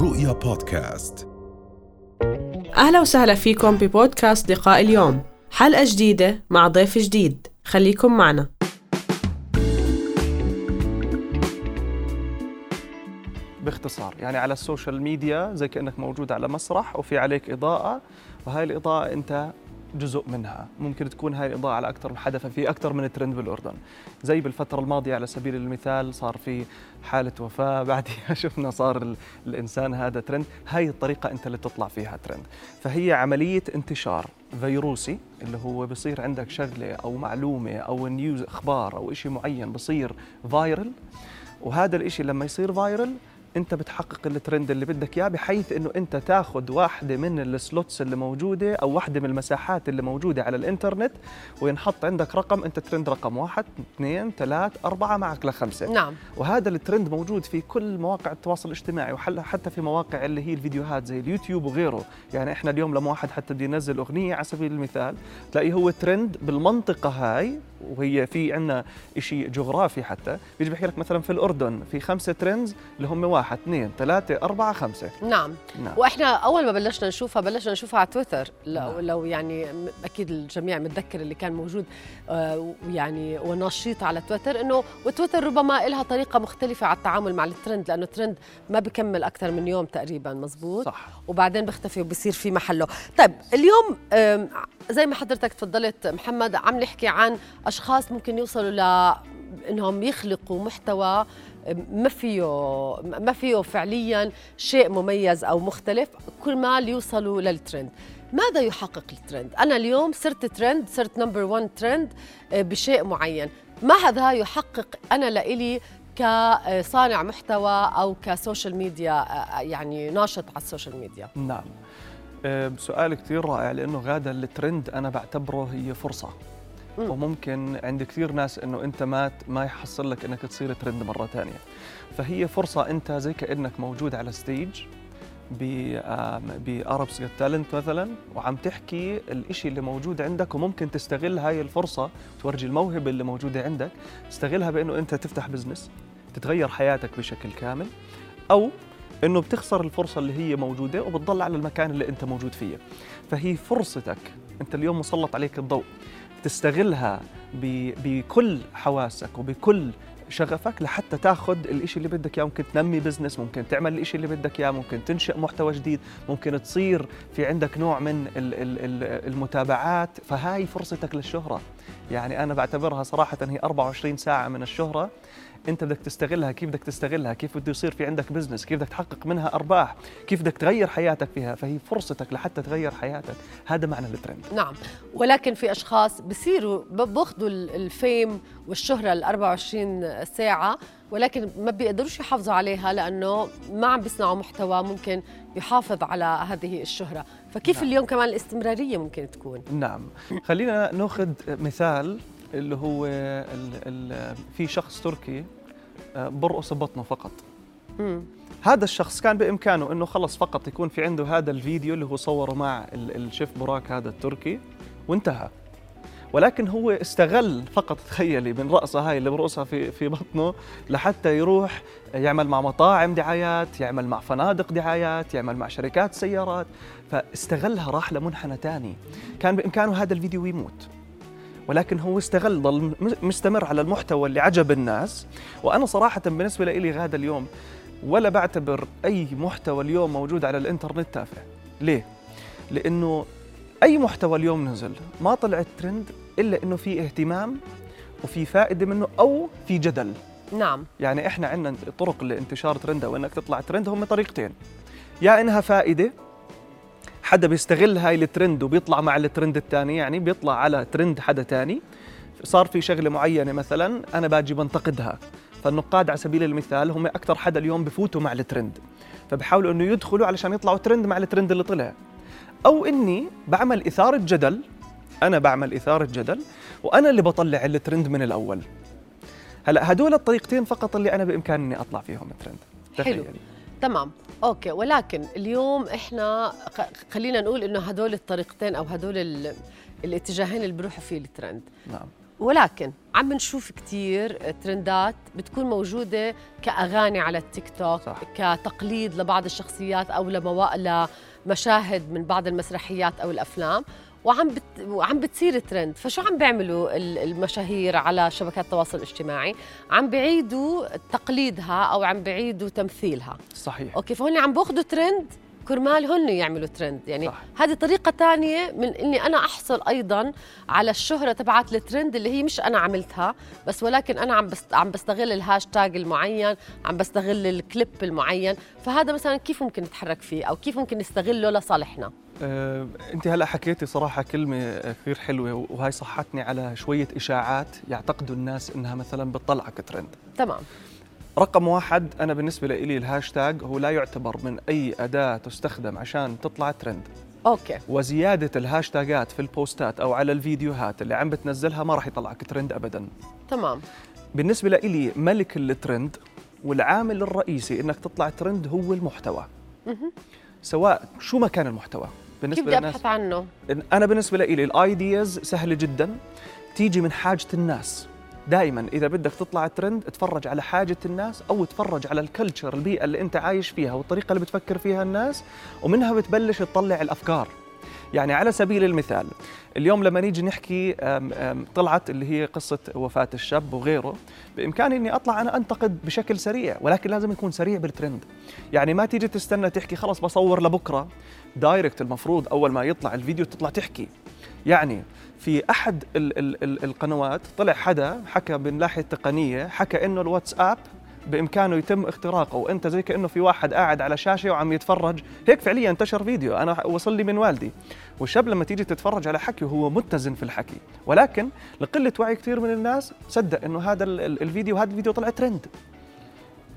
رؤيا بودكاست. أهلا وسهلا فيكم ببودكاست لقاء اليوم. حلقة جديدة مع ضيف جديد. خليكم معنا. باختصار يعني على السوشيال ميديا زي كأنك موجود على مسرح وفي عليك إضاءة وهاي الإضاءة أنت جزء منها. ممكن تكون هاي الإضاءة على أكثر من حدث في أكثر من ترند بالأردن. زي بالفترة الماضية على سبيل المثال صار في حالة وفاة بعدها شفنا صار ال- الإنسان هذا ترند. هاي الطريقة أنت اللي تطلع فيها ترند. فهي عملية انتشار فيروسي اللي هو بصير عندك شغلة أو معلومة أو news أخبار أو إشي معين بصير viral وهذا الإشي لما يصير viral انت بتحقق الترند اللي بدك اياه بحيث إنه انت تاخذ واحدة من ال slots اللي موجودة أو واحدة من المساحات اللي موجودة على الإنترنت وينحط عندك رقم أنت ترند رقم واحد اثنين ثلاث أربعة معك لخمسة. نعم. وهذا الترند موجود في كل مواقع التواصل الاجتماعي وحتى في مواقع اللي هي الفيديوهات زي اليوتيوب وغيره. يعني إحنا اليوم لما واحد حتى بده ينزل أغنية على سبيل المثال تلاقيه هو ترند بالمنطقة هاي وهي في عندنا شيء جغرافي حتى. بيجي بحكي لك مثلا في الأردن في خمسة trends اللي هم واحد. اثنين ثلاثة أربعة خمسة. نعم. نعم. وإحنا أول ما بلشنا نشوفها بلشنا نشوفها على تويتر. لو, نعم. لو يعني أكيد الجميع متذكر اللي كان موجود آه، يعني ونشيط على تويتر إنه وتويتر ربما لها طريقة مختلفة على التعامل مع الترند لأنه الترند ما بكمل أكثر من يوم تقريبا مزبوط؟ صح. وبعدين بيختفي وبصير في محله. طيب اليوم زي ما حضرتك تفضلت محمد عم نحكي عن أشخاص ممكن يوصلوا ل إنهم يخلقوا محتوى ما فيه ما فيه فعليا شيء مميز أو مختلف كل ما يوصلوا للترند ماذا يحقق الترند أنا اليوم صرت ترند صرت number 1 ترند آه، بشيء معين. ما هذا يحقق أنا لإلي كصانع محتوى أو كسوشيال ميديا آه، يعني ناشط على السوشيال ميديا؟ نعم. أه، سؤال كثير رائع لأنه هذا الترند أنا بعتبره هي فرصة. مم. وممكن عند كثير ناس إنه أنت ما ما يحصل لك إنك تصير ترند مرة ثانية فهي فرصة أنت زي كأنك موجود على stage ب Arabs Got Talent مثلا وعم تحكي الإشي اللي موجود عندك وممكن تستغل هاي الفرصة تورجي الموهبة اللي موجودة عندك تستغلها بإنه أنت تفتح business تتغير حياتك بشكل كامل أو إنه بتخسر الفرصة اللي هي موجودة وبتضل على المكان اللي أنت موجود فيه. فهي فرصتك أنت اليوم مسلط عليك الضوء. تستغلها بكل حواسك وبكل شغفك لحتى تاخذ الإشي اللي بدك إياه. ممكن تنمي business ممكن تعمل الإشي اللي بدك إياه ممكن تنشئ محتوى جديد ممكن تصير في عندك نوع من ال- ال- ال- المتابعات. فهاي فرصتك للشهرة. يعني أنا بعتبرها صراحة هي 24 ساعة من الشهرة. انت بدك تستغلها كيف بدك تستغلها؟ كيف بده يصير في عندك business كيف بدك تحقق منها أرباح؟ كيف بدك تغير حياتك فيها؟ فهي فرصتك لحتى تغير حياتك. هذا معنى الترند نعم. ولكن في أشخاص بصيروا بأخذوا ال- الفيم والشهرة ال 24 ساعة ولكن ما بيقدروش يحافظوا عليها لأنه ما عم بيصنعوا محتوى ممكن يحافظ على هذه الشهرة. فكيف نعم. اليوم كمان الاستمرارية ممكن تكون؟ نعم. خلينا نأخذ مثال اللي هو ال ال في شخص تركي آه، برقص ببطنه فقط. مم. هذا الشخص كان بإمكانه إنه خلص فقط يكون في عنده هذا الفيديو اللي هو صوره مع ال- الشيف براك هذا التركي وانتهى. ولكن هو استغل فقط تخيلي من رقصه هاي اللي برقصها في في بطنه لحتى يروح يعمل مع مطاعم دعايات يعمل مع فنادق دعايات يعمل مع شركات سيارات. فاستغلها راح لمنحنى ثاني كان بإمكانه هذا الفيديو يموت ولكن هو استغل م- مستمر على المحتوى اللي عجب الناس. وأنا صراحة بالنسبة لي هذا اليوم ولا بعتبر أي محتوى اليوم موجود على الإنترنت تافه. ليه؟ لأنه أي محتوى اليوم نزل ما طلع ترند إلا إنه في اهتمام وفي فائدة منه أو في جدل. نعم. يعني إحنا عندنا طرق لانتشار ترند أو انك تطلع ترند هم طريقتين. يا إنها فائدة حدا بيستغل هاي الترند وبيطلع مع الترند الثاني يعني بيطلع على ترند حدا ثاني صار في شغلة معينة مثلا أنا باجي بنتقدها. فالنقاد على سبيل المثال هم أكثر حدا اليوم بفوتوا مع الترند. فبحاولوا إنه يدخلوا علشان يطلعوا ترند مع الترند اللي طلع. أو إني بعمل إثارة جدل أنا بعمل إثارة جدل وأنا اللي بطلع الترند من الأول. هلأ هدول الطريقتين فقط اللي أنا بإمكاني إني أطلع فيهم الترند. حلو. تخيلي. تمام okay ولكن اليوم إحنا خلينا نقول إنه هدول الطريقتين أو هدول ال- الاتجاهين اللي بيروحوا فيه الترند نعم ولكن عم نشوف كتير ترندات بتكون موجودة كأغاني على التيك توك صح. كتقليد لبعض الشخصيات أو. لمشاهد من بعض المسرحيات أو الأفلام وعم بت... وعم بتصير ترند. فشو عم بيعملوا ال- المشاهير على شبكات التواصل الاجتماعي؟ عم بعيدوا تقليدها أو عم بعيدوا تمثيلها. صحيح. okay فهن عم باخذوا ترند كرمال هن يعملوا ترند. يعني صح. هذه طريقة تانية من إني أنا أحصل أيضا على الشهرة تبعت الترند اللي هي مش أنا عملتها بس ولكن أنا عم بست... عم بستغل الهاشتاج المعين عم بستغل الكليب المعين. فهذا مثلا كيف ممكن نتحرك فيه أو كيف ممكن نستغله لصالحنا؟ انت هلا حكيتي صراحة كلمة كثير حلوة وهي صحتني على شوية إشاعات يعتقدوا الناس إنها مثلا بتطلعك ترند. تمام. رقم واحد أنا بالنسبة لي الهاشتاج هو لا يعتبر من أي أداة تستخدم عشان تطلع ترند. okay. وزيادة الهاشتاجات في البوستات أو على الفيديوهات اللي عم بتنزلها ما راح يطلعك ترند ابدا. تمام. بالنسبة لي ملك الترند والعامل الرئيسي إنك تطلع ترند هو المحتوى. سواء شو ما كان المحتوى. كيف بالنسبة بدي للناس؟ أبحث عنه؟ أنا بالنسبة لي ال ideas سهله جدا. تيجي من حاجة الناس. دائما إذا بدك تطلع ترند اتفرج على حاجة الناس أو اتفرج على ال culture البيئة اللي أنت عايش فيها والطريقة اللي بتفكر فيها الناس ومنها بتبلش تطلع الأفكار. يعني على سبيل المثال اليوم لما نيجي نحكي طلعت اللي هي قصة وفاة الشاب وغيره بإمكاني أني أطلع أنا أنتقد بشكل سريع ولكن لازم يكون سريع بالترند يعني ما تيجي تستنى تحكي خلص بصور لبكرة دايركت المفروض أول ما يطلع الفيديو تطلع تحكي. يعني في ال القنوات طلع حدا حكى من ناحية تقنية حكى إنه الواتساب بإمكانه يتم اختراقه. وأنت زي كأنه في واحد قاعد على شاشة وعم يتفرج. هيك فعليا انتشر فيديو. أنا وصل لي من والدي. والشاب لما تيجي تتفرج على حكي هو متزن في الحكي. ولكن لقلة وعي كثير من الناس صدق إنه هذا ال- ال- الفيديو هذا الفيديو طلع ترند.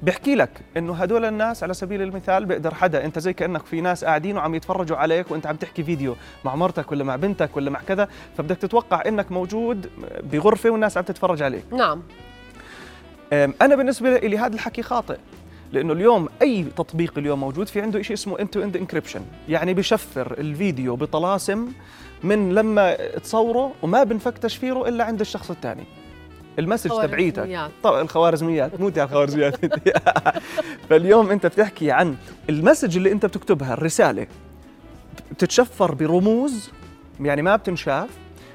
بحكي لك إنه هدول الناس على سبيل المثال بيقدر حدا. أنت زي كأنك في ناس قاعدين وعم يتفرجوا عليك وأنت عم تحكي فيديو مع مرتك ولا مع بنتك ولا مع كذا. فبدك تتوقع إنك موجود بغرفة والناس عم تتفرج عليك. نعم. أنا بالنسبة لي هذا الحكي خاطئ لأنه اليوم أي تطبيق اليوم موجود في عنده شيء اسمه end to end encryption يعني بشفر الفيديو بطلاسم من لما تصوره وما بنفك تشفيره إلا عند الشخص الثاني. ال message تبعيتك. طبعا الخوارزميات موتي على الخوارزميات. فاليوم أنت بتحكي عن ال message اللي أنت بتكتبها الرسالة. بتتشفر برموز يعني ما بتنشاف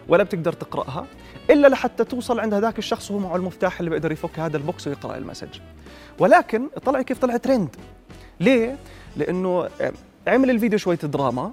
ولا بتقدر تقرأها. إلا لحتى توصل عند هذاك الشخص وهو معه المفتاح اللي بيقدر يفك هذا ال box ويقرأ ال message. ولكن طلع كيف طلع ترند ليه؟ لأنه عمل الفيديو شوية دراما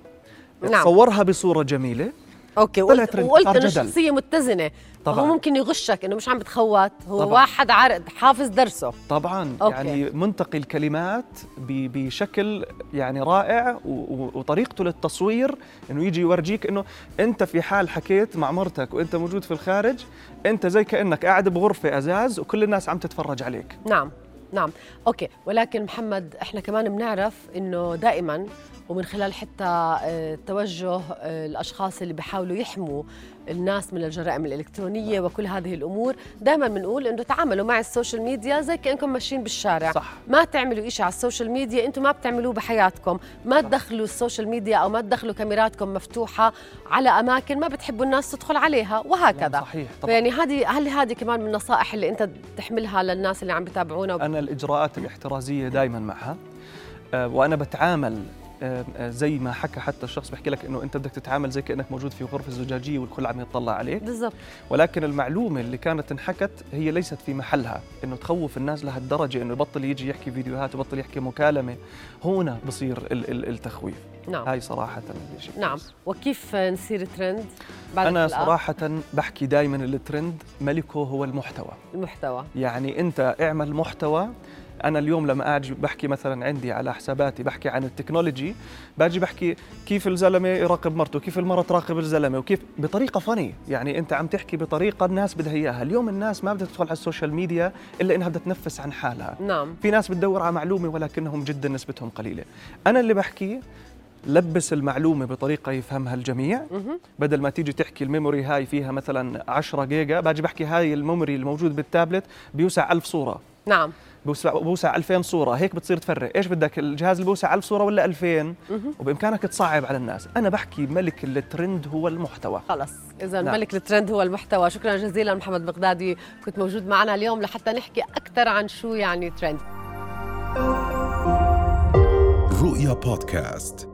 نعم. صورها بصورة جميلة. okay وقلت, وقلت إنه جدل. الشخصيه متزنة طبعاً. هو ممكن يغشك إنه مش عم بتخوت هو طبعاً. واحد عارض حافظ درسه طبعا okay. يعني منتقي الكلمات بشكل يعني رائع وطريقته للتصوير إنه يجي يورجيك إنه أنت في حال حكيت مع مرتك وأنت موجود في الخارج أنت زي كأنك قاعد بغرفة أزاز وكل الناس عم تتفرج عليك نعم نعم. okay. ولكن محمد إحنا كمان بنعرف إنه دائما ومن خلال حتى آه، توجه آه، الأشخاص اللي بيحاولوا يحموا الناس من الجرائم الإلكترونية وكل هذه الأمور. دائما بنقول إنه تعاملوا مع السوشيال ميديا زي كأنكم ماشيين بالشارع. صح. ما تعملوا إشي على السوشيال ميديا أنتم ما بتعملوه بحياتكم. ما تدخلوا السوشيال ميديا أو ما تدخلوا كاميراتكم مفتوحة على أماكن ما بتحبوا الناس تدخل عليها وهكذا. صحيح طبعا. يعني هذه هل هذه كمان من النصائح اللي أنت تحملها للناس اللي عم بتابعونا؟ أنا الإجراءات الاحترازية دائما معها آه، وأنا بتعامل زي ما حكى حتى الشخص بحكي لك إنه أنت بدك تتعامل زي كأنك موجود في غرفة زجاجيه والكل عم يطلع عليك. بالضبط. ولكن المعلومة اللي كانت انحكت هي ليست في محلها إنه تخوف الناس لهالدرجة إنه يبطل يجي يحكي فيديوهات ويبطل يحكي مكالمة. هنا بصير ال- ال- التخويف. نعم. هاي صراحة الشيء نعم. وكيف نصير ترند بعد أنا الحلقة؟ صراحة بحكي دائما الترند ملكه هو المحتوى. المحتوى. يعني أنت اعمل محتوى أنا اليوم لما قاعد بحكي مثلا عندي على حساباتي بحكي عن التكنولوجي باجي بحكي كيف الزلمة يراقب مرته كيف المرأة تراقب الزلمة وكيف بطريقة فني يعني أنت عم تحكي بطريقة الناس بدها إياها. اليوم الناس ما بدها تدخل على السوشيال ميديا إلا إنها بدها تنفس عن حالها. نعم. في ناس بتدور على معلومة ولكنهم جدا نسبتهم قليلة. أنا اللي بحكي لبس المعلومة بطريقة يفهمها الجميع. بدل ما تيجي تحكي ال memory هاي فيها مثلا 10 جيجا باجي بحكي هاي ال memory الموجود بالتابلت بيوسع ألف صورة. نعم. بوسع 2000 صورة. هيك بتصير تفرق. إيش بدك؟ الجهاز اللي بوسع 1000 صورة ولا 2000 وبإمكانك تصعب على الناس. أنا بحكي ملك الترند هو المحتوى. خلص. إذا نعم. ملك الترند هو المحتوى. شكرا جزيلا محمد بغدادي كنت موجود معنا اليوم لحتى نحكي أكثر عن شو يعني ترند. رؤيا بودكاست.